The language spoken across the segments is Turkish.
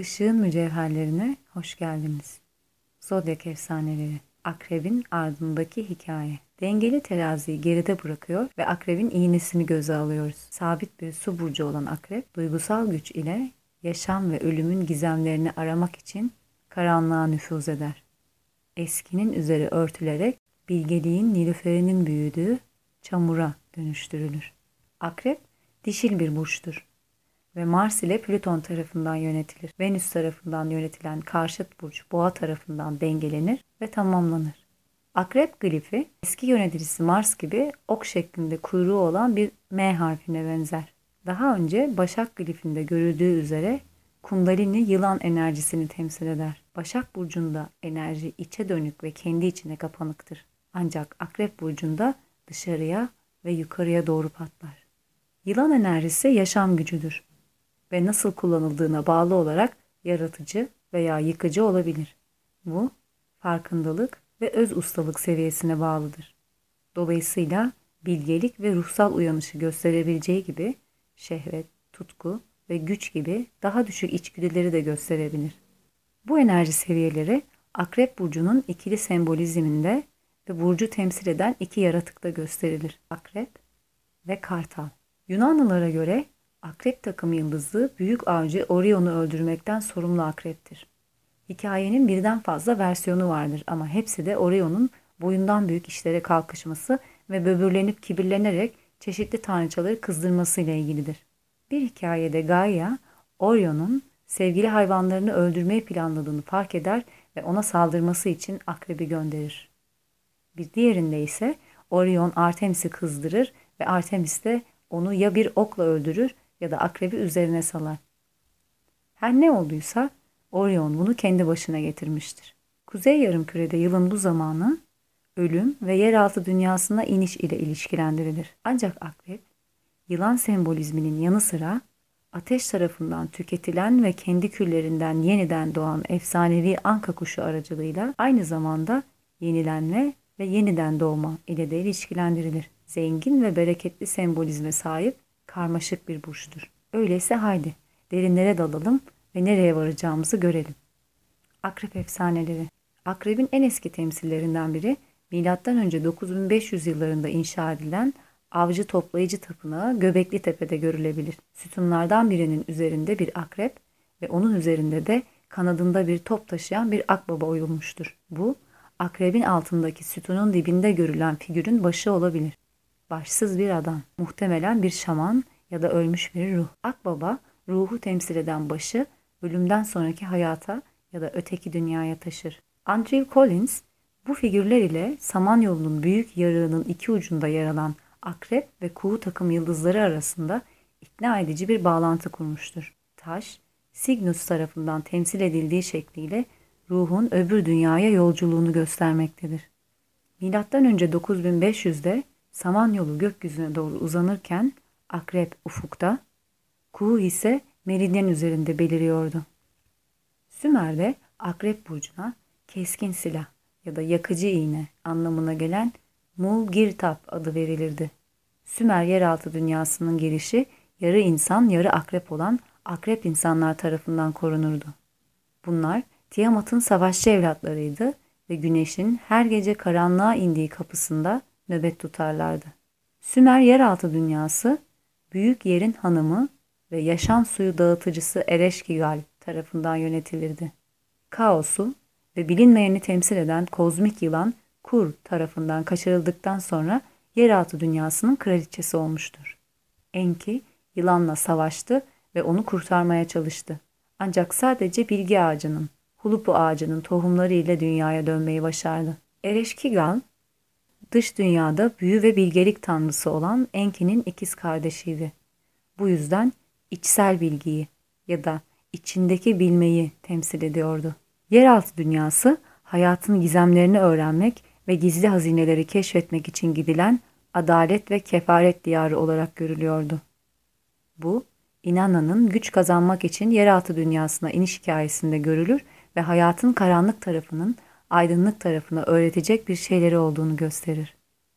Işığın mücevherlerine hoş geldiniz. Zodyak efsaneleri. Akrebin ardındaki hikaye. Dengeli teraziyi geride bırakıyor ve akrebin iğnesini göze alıyoruz. Sabit bir su burcu olan akrep, duygusal güç ile yaşam ve ölümün gizemlerini aramak için karanlığa nüfuz eder. Eskinin üzeri örtülerek bilgeliğin nilüferinin büyüdüğü çamura dönüştürülür. Akrep dişil bir burçtur ve Mars ile Plüton tarafından yönetilir. Venüs tarafından yönetilen karşıt burç boğa tarafından dengelenir ve tamamlanır. Akrep glifi eski yöneticisi Mars gibi ok şeklinde kuyruğu olan bir M harfine benzer. Daha önce Başak glifinde görüldüğü üzere Kundalini yılan enerjisini temsil eder. Başak burcunda enerji içe dönük ve kendi içine kapanıktır. Ancak Akrep burcunda dışarıya ve yukarıya doğru patlar. Yılan enerjisi yaşam gücüdür ve nasıl kullanıldığına bağlı olarak yaratıcı veya yıkıcı olabilir. Bu farkındalık ve öz ustalık seviyesine bağlıdır. Dolayısıyla bilgelik ve ruhsal uyanışı gösterebileceği gibi şehvet, tutku ve güç gibi daha düşük içgüdüleri de gösterebilir. Bu enerji seviyeleri Akrep burcunun ikili sembolizminde ve burcu temsil eden iki yaratıkta gösterilir. Akrep ve Kartal. Yunanlılara göre Akrep takım yıldızı büyük avcı Orion'u öldürmekten sorumlu akreptir. Hikayenin birden fazla versiyonu vardır ama hepsi de Orion'un boyundan büyük işlere kalkışması ve böbürlenip kibirlenerek çeşitli tanrıçaları kızdırmasıyla ilgilidir. Bir hikayede Gaia, Orion'un sevgili hayvanlarını öldürmeyi planladığını fark eder ve ona saldırması için akrebi gönderir. Bir diğerinde ise Orion Artemis'i kızdırır ve Artemis de onu ya bir okla öldürür ya da akrebi üzerine salar. Her ne olduysa Orion bunu kendi başına getirmiştir. Kuzey yarımkürede yılın bu zamanı ölüm ve yeraltı dünyasına iniş ile ilişkilendirilir. Ancak akrep, yılan sembolizminin yanı sıra ateş tarafından tüketilen ve kendi küllerinden yeniden doğan efsanevi anka kuşu aracılığıyla aynı zamanda yenilenme ve yeniden doğma ile de ilişkilendirilir. Zengin ve bereketli sembolizme sahip karmaşık bir burçtur. Öyleyse haydi derinlere dalalım ve nereye varacağımızı görelim. Akrep efsaneleri. Akrebin en eski temsillerinden biri M.Ö. 9500 yıllarında inşa edilen avcı toplayıcı tapınağı Göbekli Tepe'de görülebilir. Sütunlardan birinin üzerinde bir akrep ve onun üzerinde de kanadında bir top taşıyan bir akbaba oyulmuştur. Bu, akrebin altındaki sütunun dibinde görülen figürün başı olabilir başsız bir adam, muhtemelen bir şaman ya da ölmüş bir ruh. Akbaba, ruhu temsil eden başı ölümden sonraki hayata ya da öteki dünyaya taşır. Andrew Collins, bu figürler ile Samanyolu'nun büyük yarığının iki ucunda yer alan akrep ve kuğu takım yıldızları arasında ikna edici bir bağlantı kurmuştur. Taş, Cygnus tarafından temsil edildiği şekliyle ruhun öbür dünyaya yolculuğunu göstermektedir. Önce 9500'de Samanyolu gökyüzüne doğru uzanırken akrep ufukta, kuğu ise meridyen üzerinde beliriyordu. Sümer'de akrep burcuna keskin silah ya da yakıcı iğne anlamına gelen Mulgirtap adı verilirdi. Sümer yeraltı dünyasının girişi yarı insan yarı akrep olan akrep insanlar tarafından korunurdu. Bunlar Tiamat'ın savaşçı evlatlarıydı ve güneşin her gece karanlığa indiği kapısında nöbet tutarlardı. Sümer yeraltı dünyası, büyük yerin hanımı ve yaşam suyu dağıtıcısı Ereşkigal tarafından yönetilirdi. Kaosu ve bilinmeyeni temsil eden kozmik yılan Kur tarafından kaçırıldıktan sonra yeraltı dünyasının kraliçesi olmuştur. Enki yılanla savaştı ve onu kurtarmaya çalıştı. Ancak sadece bilgi ağacının, hulupu ağacının tohumları ile dünyaya dönmeyi başardı. Ereşkigal dış dünyada büyü ve bilgelik tanrısı olan Enki'nin ikiz kardeşiydi. Bu yüzden içsel bilgiyi ya da içindeki bilmeyi temsil ediyordu. Yeraltı dünyası hayatın gizemlerini öğrenmek ve gizli hazineleri keşfetmek için gidilen adalet ve kefaret diyarı olarak görülüyordu. Bu, Inanna'nın güç kazanmak için yeraltı dünyasına iniş hikayesinde görülür ve hayatın karanlık tarafının aydınlık tarafına öğretecek bir şeyleri olduğunu gösterir.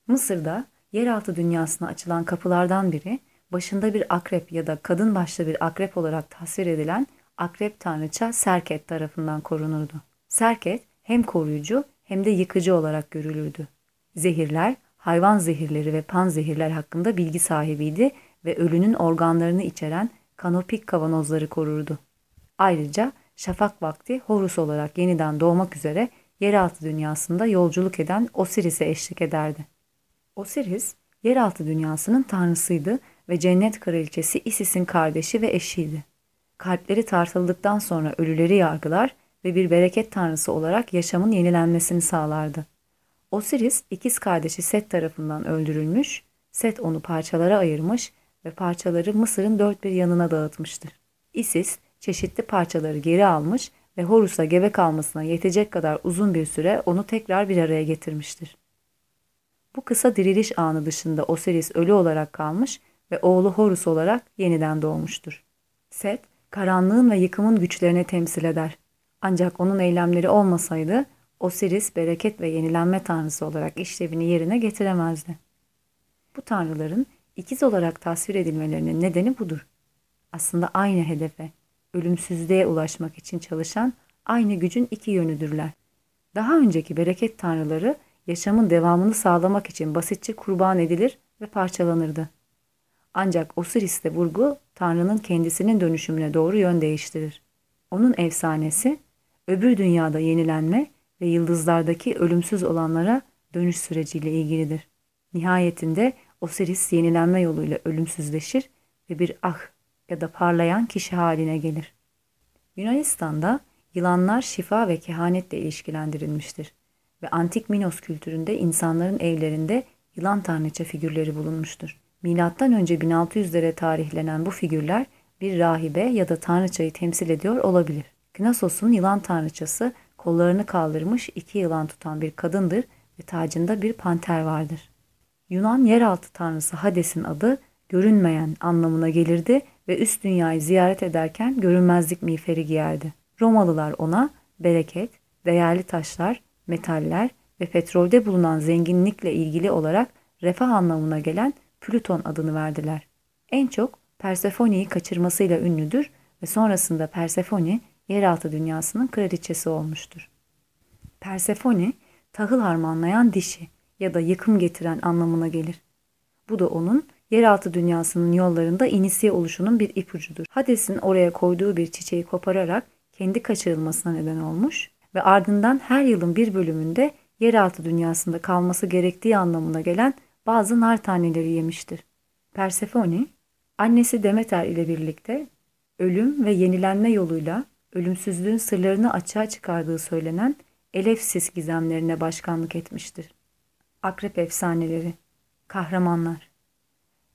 Mısır'da yeraltı dünyasına açılan kapılardan biri başında bir akrep ya da kadın başlı bir akrep olarak tasvir edilen akrep tanrıça Serket tarafından korunurdu. Serket hem koruyucu hem de yıkıcı olarak görülürdü. Zehirler, hayvan zehirleri ve pan zehirler hakkında bilgi sahibiydi ve ölünün organlarını içeren kanopik kavanozları korurdu. Ayrıca şafak vakti Horus olarak yeniden doğmak üzere yeraltı dünyasında yolculuk eden Osiris'e eşlik ederdi. Osiris, yeraltı dünyasının tanrısıydı ve cennet kraliçesi Isis'in kardeşi ve eşiydi. Kalpleri tartıldıktan sonra ölüleri yargılar ve bir bereket tanrısı olarak yaşamın yenilenmesini sağlardı. Osiris ikiz kardeşi Set tarafından öldürülmüş, Set onu parçalara ayırmış ve parçaları Mısır'ın dört bir yanına dağıtmıştır. Isis çeşitli parçaları geri almış ve Horus'a gebe kalmasına yetecek kadar uzun bir süre onu tekrar bir araya getirmiştir. Bu kısa diriliş anı dışında Osiris ölü olarak kalmış ve oğlu Horus olarak yeniden doğmuştur. Set, karanlığın ve yıkımın güçlerini temsil eder. Ancak onun eylemleri olmasaydı Osiris bereket ve yenilenme tanrısı olarak işlevini yerine getiremezdi. Bu tanrıların ikiz olarak tasvir edilmelerinin nedeni budur. Aslında aynı hedefe, ölümsüzlüğe ulaşmak için çalışan aynı gücün iki yönüdürler. Daha önceki bereket tanrıları yaşamın devamını sağlamak için basitçe kurban edilir ve parçalanırdı. Ancak Osiris'te vurgu Tanrı'nın kendisinin dönüşümüne doğru yön değiştirir. Onun efsanesi öbür dünyada yenilenme ve yıldızlardaki ölümsüz olanlara dönüş süreciyle ilgilidir. Nihayetinde Osiris yenilenme yoluyla ölümsüzleşir ve bir ah ya da parlayan kişi haline gelir. Yunanistan'da yılanlar şifa ve kehanetle ilişkilendirilmiştir ve antik Minos kültüründe insanların evlerinde yılan tanrıça figürleri bulunmuştur. Milattan önce 1600'lere tarihlenen bu figürler bir rahibe ya da tanrıçayı temsil ediyor olabilir. Knosos'un yılan tanrıçası kollarını kaldırmış iki yılan tutan bir kadındır ve tacında bir panter vardır. Yunan yeraltı tanrısı Hades'in adı görünmeyen anlamına gelirdi ve üst dünyayı ziyaret ederken görünmezlik miğferi giyerdi. Romalılar ona bereket, değerli taşlar, metaller ve petrolde bulunan zenginlikle ilgili olarak refah anlamına gelen Plüton adını verdiler. En çok Persephone'yi kaçırmasıyla ünlüdür ve sonrasında Persephone yeraltı dünyasının kraliçesi olmuştur. Persephone, tahıl harmanlayan dişi ya da yıkım getiren anlamına gelir. Bu da onun yeraltı dünyasının yollarında inisiye oluşunun bir ipucudur. Hades'in oraya koyduğu bir çiçeği kopararak kendi kaçırılmasına neden olmuş ve ardından her yılın bir bölümünde yeraltı dünyasında kalması gerektiği anlamına gelen bazı nar taneleri yemiştir. Persefone, annesi Demeter ile birlikte ölüm ve yenilenme yoluyla ölümsüzlüğün sırlarını açığa çıkardığı söylenen Elefsis gizemlerine başkanlık etmiştir. Akrep efsaneleri, kahramanlar.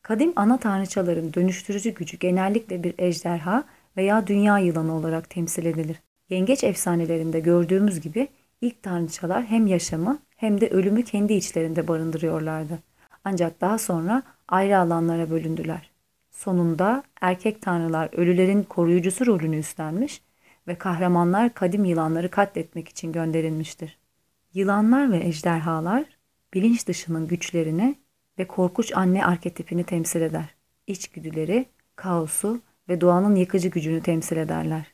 Kadim ana tanrıçaların dönüştürücü gücü genellikle bir ejderha veya dünya yılanı olarak temsil edilir. Yengeç efsanelerinde gördüğümüz gibi ilk tanrıçalar hem yaşamı hem de ölümü kendi içlerinde barındırıyorlardı. Ancak daha sonra ayrı alanlara bölündüler. Sonunda erkek tanrılar ölülerin koruyucusu rolünü üstlenmiş ve kahramanlar kadim yılanları katletmek için gönderilmiştir. Yılanlar ve ejderhalar bilinç dışının güçlerini ve korkunç anne arketipini temsil eder. İçgüdüleri, kaosu ve doğanın yıkıcı gücünü temsil ederler.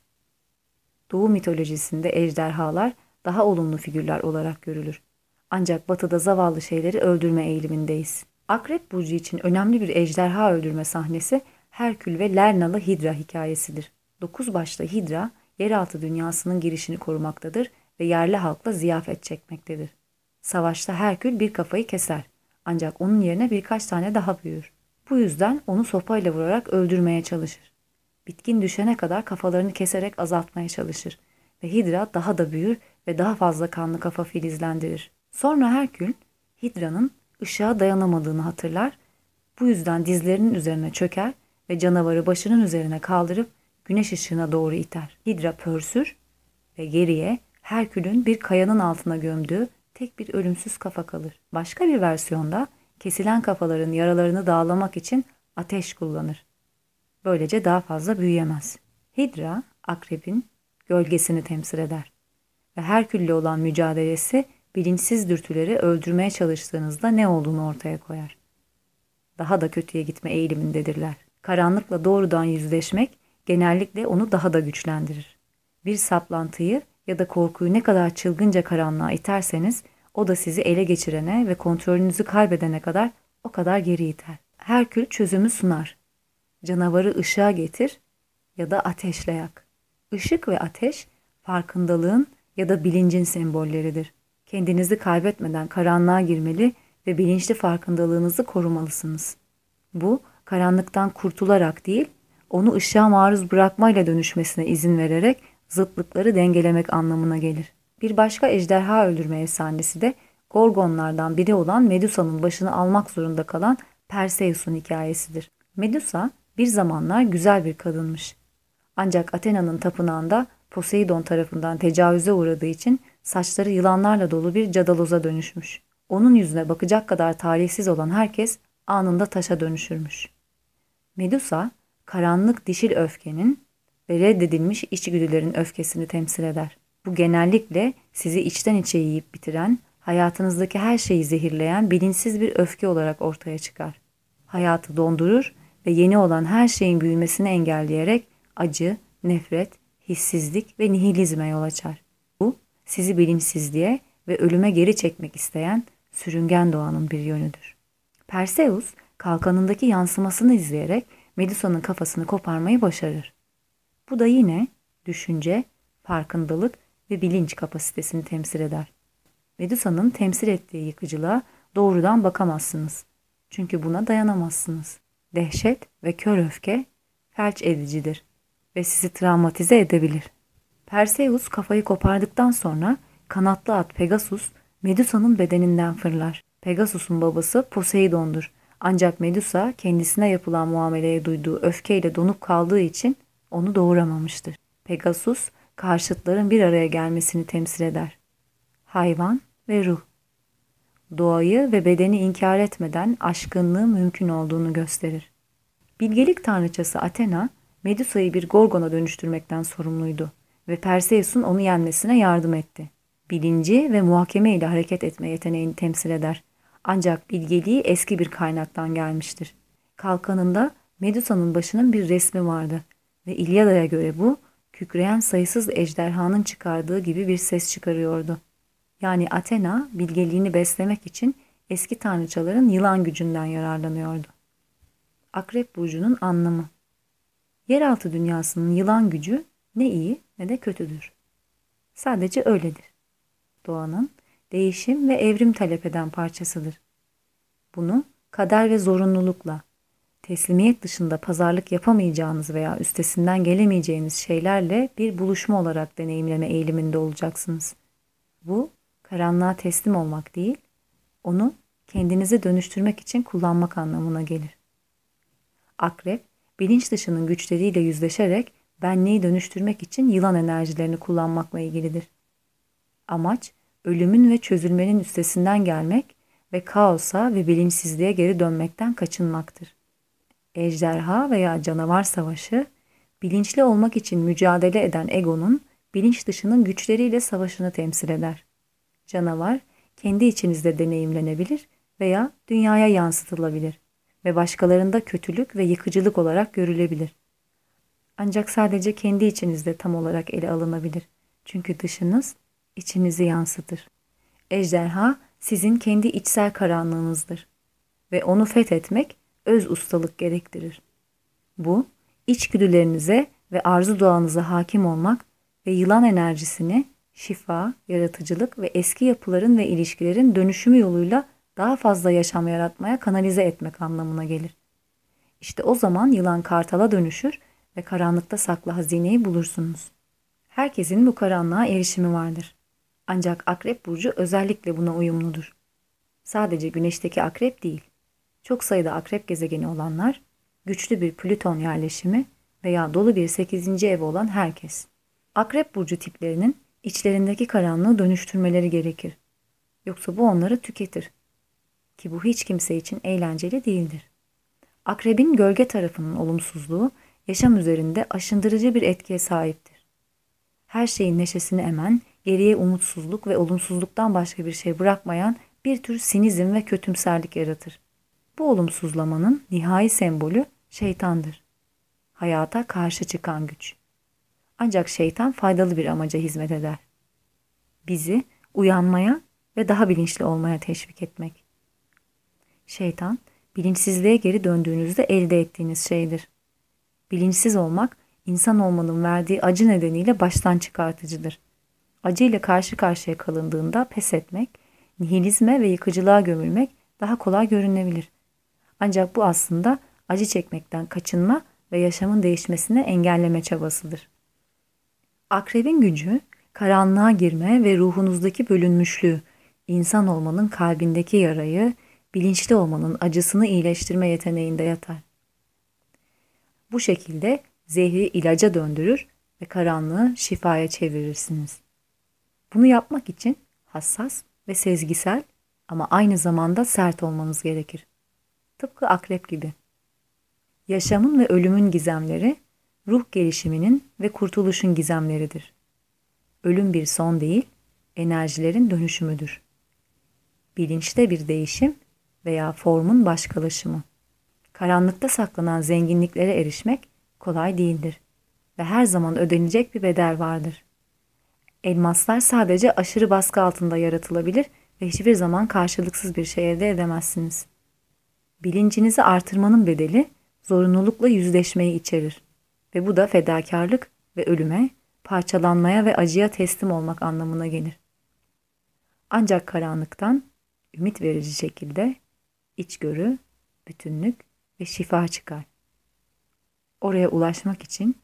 Doğu mitolojisinde ejderhalar daha olumlu figürler olarak görülür. Ancak batıda zavallı şeyleri öldürme eğilimindeyiz. Akrep Burcu için önemli bir ejderha öldürme sahnesi Herkül ve Lernalı Hidra hikayesidir. Dokuz başlı Hidra, yeraltı dünyasının girişini korumaktadır ve yerli halkla ziyafet çekmektedir. Savaşta Herkül bir kafayı keser ancak onun yerine birkaç tane daha büyür. Bu yüzden onu sopayla vurarak öldürmeye çalışır. Bitkin düşene kadar kafalarını keserek azaltmaya çalışır ve Hidra daha da büyür ve daha fazla kanlı kafa filizlendirir. Sonra Herkül, Hidra'nın ışığa dayanamadığını hatırlar, bu yüzden dizlerinin üzerine çöker ve canavarı başının üzerine kaldırıp güneş ışığına doğru iter. Hidra pörsür ve geriye Herkül'ün bir kayanın altına gömdüğü tek bir ölümsüz kafa kalır. Başka bir versiyonda kesilen kafaların yaralarını dağlamak için ateş kullanır. Böylece daha fazla büyüyemez. Hidra, akrebin gölgesini temsil eder. Ve Herkül'le olan mücadelesi bilinçsiz dürtüleri öldürmeye çalıştığınızda ne olduğunu ortaya koyar. Daha da kötüye gitme eğilimindedirler. Karanlıkla doğrudan yüzleşmek genellikle onu daha da güçlendirir. Bir saplantıyı ya da korkuyu ne kadar çılgınca karanlığa iterseniz o da sizi ele geçirene ve kontrolünüzü kaybedene kadar o kadar geri iter. Herkül çözümü sunar. Canavarı ışığa getir ya da ateşle yak. Işık ve ateş farkındalığın ya da bilincin sembolleridir. Kendinizi kaybetmeden karanlığa girmeli ve bilinçli farkındalığınızı korumalısınız. Bu karanlıktan kurtularak değil, onu ışığa maruz bırakmayla dönüşmesine izin vererek zıtlıkları dengelemek anlamına gelir. Bir başka ejderha öldürme efsanesi de Gorgonlardan biri olan Medusa'nın başını almak zorunda kalan Perseus'un hikayesidir. Medusa bir zamanlar güzel bir kadınmış. Ancak Athena'nın tapınağında Poseidon tarafından tecavüze uğradığı için saçları yılanlarla dolu bir cadaloza dönüşmüş. Onun yüzüne bakacak kadar talihsiz olan herkes anında taşa dönüşürmüş. Medusa, karanlık dişil öfkenin ve reddedilmiş içgüdülerin öfkesini temsil eder. Bu genellikle sizi içten içe yiyip bitiren, hayatınızdaki her şeyi zehirleyen bilinçsiz bir öfke olarak ortaya çıkar. Hayatı dondurur ve yeni olan her şeyin büyümesini engelleyerek acı, nefret, hissizlik ve nihilizme yol açar. Bu sizi bilinçsizliğe ve ölüme geri çekmek isteyen sürüngen doğanın bir yönüdür. Perseus kalkanındaki yansımasını izleyerek Medusa'nın kafasını koparmayı başarır. Bu da yine düşünce, farkındalık ve bilinç kapasitesini temsil eder. Medusa'nın temsil ettiği yıkıcılığa doğrudan bakamazsınız. Çünkü buna dayanamazsınız. Dehşet ve kör öfke felç edicidir ve sizi travmatize edebilir. Perseus kafayı kopardıktan sonra kanatlı at Pegasus Medusa'nın bedeninden fırlar. Pegasus'un babası Poseidon'dur. Ancak Medusa kendisine yapılan muameleye duyduğu öfkeyle donup kaldığı için onu doğuramamıştır. Pegasus karşıtların bir araya gelmesini temsil eder. Hayvan ve ruh. Doğayı ve bedeni inkar etmeden aşkınlığı mümkün olduğunu gösterir. Bilgelik tanrıçası Athena, Medusa'yı bir gorgona dönüştürmekten sorumluydu ve Perseus'un onu yenmesine yardım etti. Bilinci ve muhakeme ile hareket etme yeteneğini temsil eder. Ancak bilgeliği eski bir kaynaktan gelmiştir. Kalkanında Medusa'nın başının bir resmi vardı ve İlyada'ya göre bu, kükreyen sayısız ejderhanın çıkardığı gibi bir ses çıkarıyordu. Yani Athena bilgeliğini beslemek için eski tanrıçaların yılan gücünden yararlanıyordu. Akrep burcunun anlamı Yeraltı dünyasının yılan gücü ne iyi ne de kötüdür. Sadece öyledir. Doğanın değişim ve evrim talep eden parçasıdır. Bunu kader ve zorunlulukla, teslimiyet dışında pazarlık yapamayacağınız veya üstesinden gelemeyeceğiniz şeylerle bir buluşma olarak deneyimleme eğiliminde olacaksınız. Bu karanlığa teslim olmak değil, onu kendinizi dönüştürmek için kullanmak anlamına gelir. Akrep, bilinç dışının güçleriyle yüzleşerek benliği dönüştürmek için yılan enerjilerini kullanmakla ilgilidir. Amaç, ölümün ve çözülmenin üstesinden gelmek ve kaosa ve bilinçsizliğe geri dönmekten kaçınmaktır. Ejderha veya canavar savaşı, bilinçli olmak için mücadele eden egonun bilinç dışının güçleriyle savaşını temsil eder. Canavar, kendi içinizde deneyimlenebilir veya dünyaya yansıtılabilir ve başkalarında kötülük ve yıkıcılık olarak görülebilir. Ancak sadece kendi içinizde tam olarak ele alınabilir. Çünkü dışınız içinizi yansıtır. Ejderha sizin kendi içsel karanlığınızdır ve onu fethetmek öz ustalık gerektirir. Bu, içgüdülerinize ve arzu doğanıza hakim olmak ve yılan enerjisini şifa, yaratıcılık ve eski yapıların ve ilişkilerin dönüşümü yoluyla daha fazla yaşam yaratmaya kanalize etmek anlamına gelir. İşte o zaman yılan kartala dönüşür ve karanlıkta saklı hazineyi bulursunuz. Herkesin bu karanlığa erişimi vardır. Ancak akrep burcu özellikle buna uyumludur. Sadece güneşteki akrep değil, çok sayıda akrep gezegeni olanlar, güçlü bir Plüton yerleşimi veya dolu bir 8. ev olan herkes. Akrep burcu tiplerinin içlerindeki karanlığı dönüştürmeleri gerekir. Yoksa bu onları tüketir. Ki bu hiç kimse için eğlenceli değildir. Akrebin gölge tarafının olumsuzluğu yaşam üzerinde aşındırıcı bir etkiye sahiptir. Her şeyin neşesini emen, geriye umutsuzluk ve olumsuzluktan başka bir şey bırakmayan bir tür sinizm ve kötümserlik yaratır. Bu olumsuzlamanın nihai sembolü şeytandır. hayata karşı çıkan güç. Ancak şeytan faydalı bir amaca hizmet eder. Bizi uyanmaya ve daha bilinçli olmaya teşvik etmek. Şeytan, bilinçsizliğe geri döndüğünüzde elde ettiğiniz şeydir. Bilinçsiz olmak, insan olmanın verdiği acı nedeniyle baştan çıkartıcıdır. Acı ile karşı karşıya kalındığında pes etmek, nihilizme ve yıkıcılığa gömülmek daha kolay görünebilir. Ancak bu aslında acı çekmekten kaçınma ve yaşamın değişmesini engelleme çabasıdır. Akrebin gücü, karanlığa girme ve ruhunuzdaki bölünmüşlüğü, insan olmanın kalbindeki yarayı, bilinçli olmanın acısını iyileştirme yeteneğinde yatar. Bu şekilde zehri ilaca döndürür ve karanlığı şifaya çevirirsiniz. Bunu yapmak için hassas ve sezgisel ama aynı zamanda sert olmanız gerekir. Tıpkı akrep gibi. Yaşamın ve ölümün gizemleri, ruh gelişiminin ve kurtuluşun gizemleridir. Ölüm bir son değil, enerjilerin dönüşümüdür. Bilinçte bir değişim veya formun başkalaşımı. Karanlıkta saklanan zenginliklere erişmek kolay değildir ve her zaman ödenecek bir bedel vardır. Elmaslar sadece aşırı baskı altında yaratılabilir ve hiçbir zaman karşılıksız bir şey elde edemezsiniz. Bilincinizi artırmanın bedeli zorunlulukla yüzleşmeyi içerir ve bu da fedakarlık ve ölüme, parçalanmaya ve acıya teslim olmak anlamına gelir. Ancak karanlıktan ümit verici şekilde içgörü, bütünlük ve şifa çıkar. Oraya ulaşmak için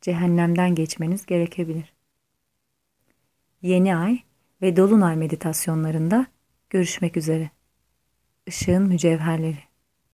cehennemden geçmeniz gerekebilir. Yeni ay ve dolunay meditasyonlarında görüşmek üzere. Işığın mücevherleri